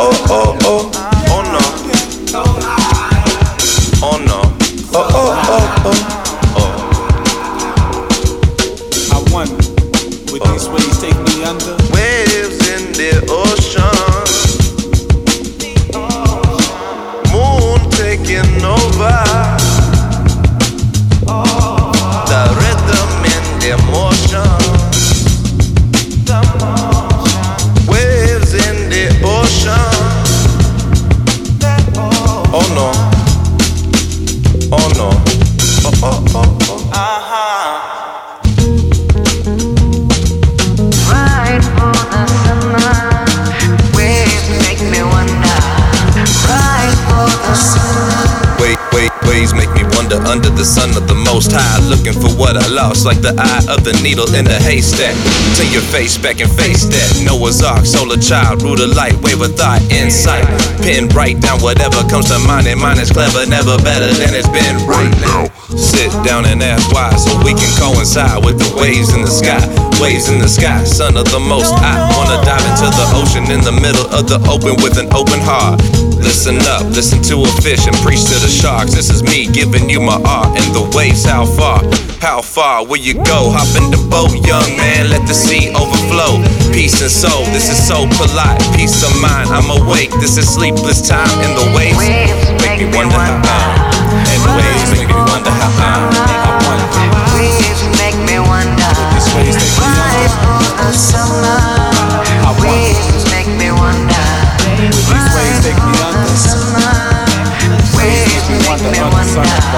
oh, oh, oh. Oh no. Oh no. Oh, oh, oh, oh. Wait, make me under the sun of the most high. Looking for what I lost, like the eye of the needle in a haystack. Turn your face back and face that. Noah's Ark, solar child, root of light, wave of thought, insight. Pen right down whatever comes to mind, and mine is clever, never better than it's been right now. Sit down and ask why, so we can coincide with the waves in the sky. Waves in the sky, son of the most. I wanna dive into the ocean in the middle of the open with an open heart. Listen up, listen to a fish and preach to the sharks. This is me giving you my art and the waves. How far? How far will you go? Hop in the boat, young man. Let the sea overflow. Peace and soul, this is so polite. Peace of mind, I'm awake. This is sleepless time in the waves. Make me wonder how I'm. Uh, and the waves make me wonder how uh, I'm. I wonder. Waves make me wonder. These waves take me Right for the summer, I wonder, waves make me wonder. these waves take me under? Waves make me under the sun of the wonder.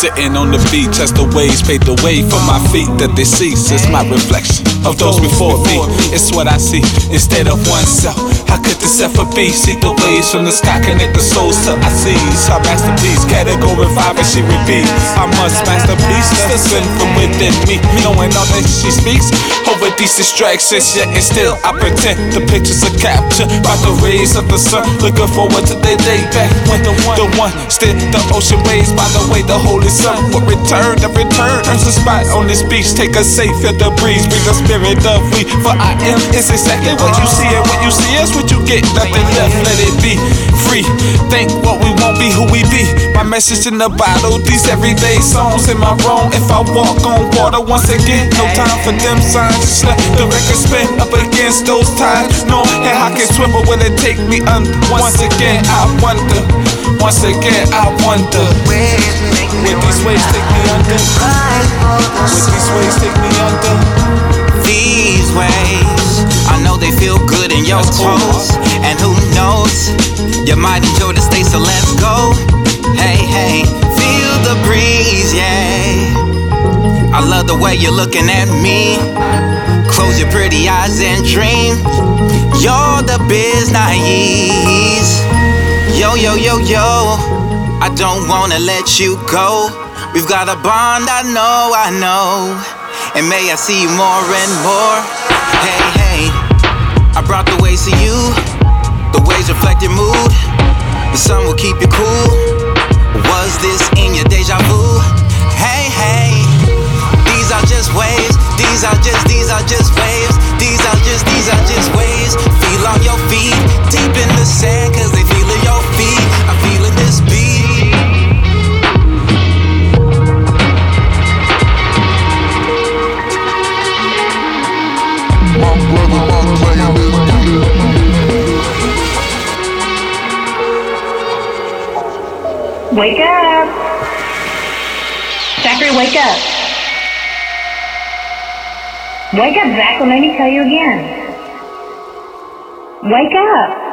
Sitting on the beach as the waves pave the way for my feet that they cease. It's my reflection of those before me. It's what I see instead of oneself. How could the self be? See the waves from the sky connect the souls to I see. Our masterpiece, category five, and she repeats. I must masterpiece, listen from within me, knowing all that she speaks. Over these distractions, yet and still I pretend the pictures are captured by the rays of the sun. Looking forward to the day back when the one, the one, still the ocean waves by the way the holy sun will return. The return earns a spot on this beach. Take a safe, feel the breeze, bring the spirit of we. For I am is exactly what you see, and what you see is what you get. Nothing left, let it be free. Think what we won't be, who we be. My message in the bottle, these everyday songs. Am I wrong if I walk on water once again? No time for them signs. Just let the record spin up against those tides. No, and I can swim, but will it take me under? Once again, I wonder. Once again, I wonder. Would these waves take me under? Would these waves take me under? These waves, I know they feel good in your toes. And who knows, you might enjoy the stay, so let's go. Hey, hey, feel the breeze, yeah. I love the way you're looking at me. Close your pretty eyes and dream. You're the biz naive. Yo, yo, yo, yo. I don't wanna let you go. We've got a bond, I know, I know. And may I see you more and more. Hey, hey. I brought the waves to you. The waves reflect your mood. The sun will keep you cool. Was this in your deja vu? Hey, hey. Wake up. Zachary, wake up. Wake up, Zach. Let me tell you again. Wake up.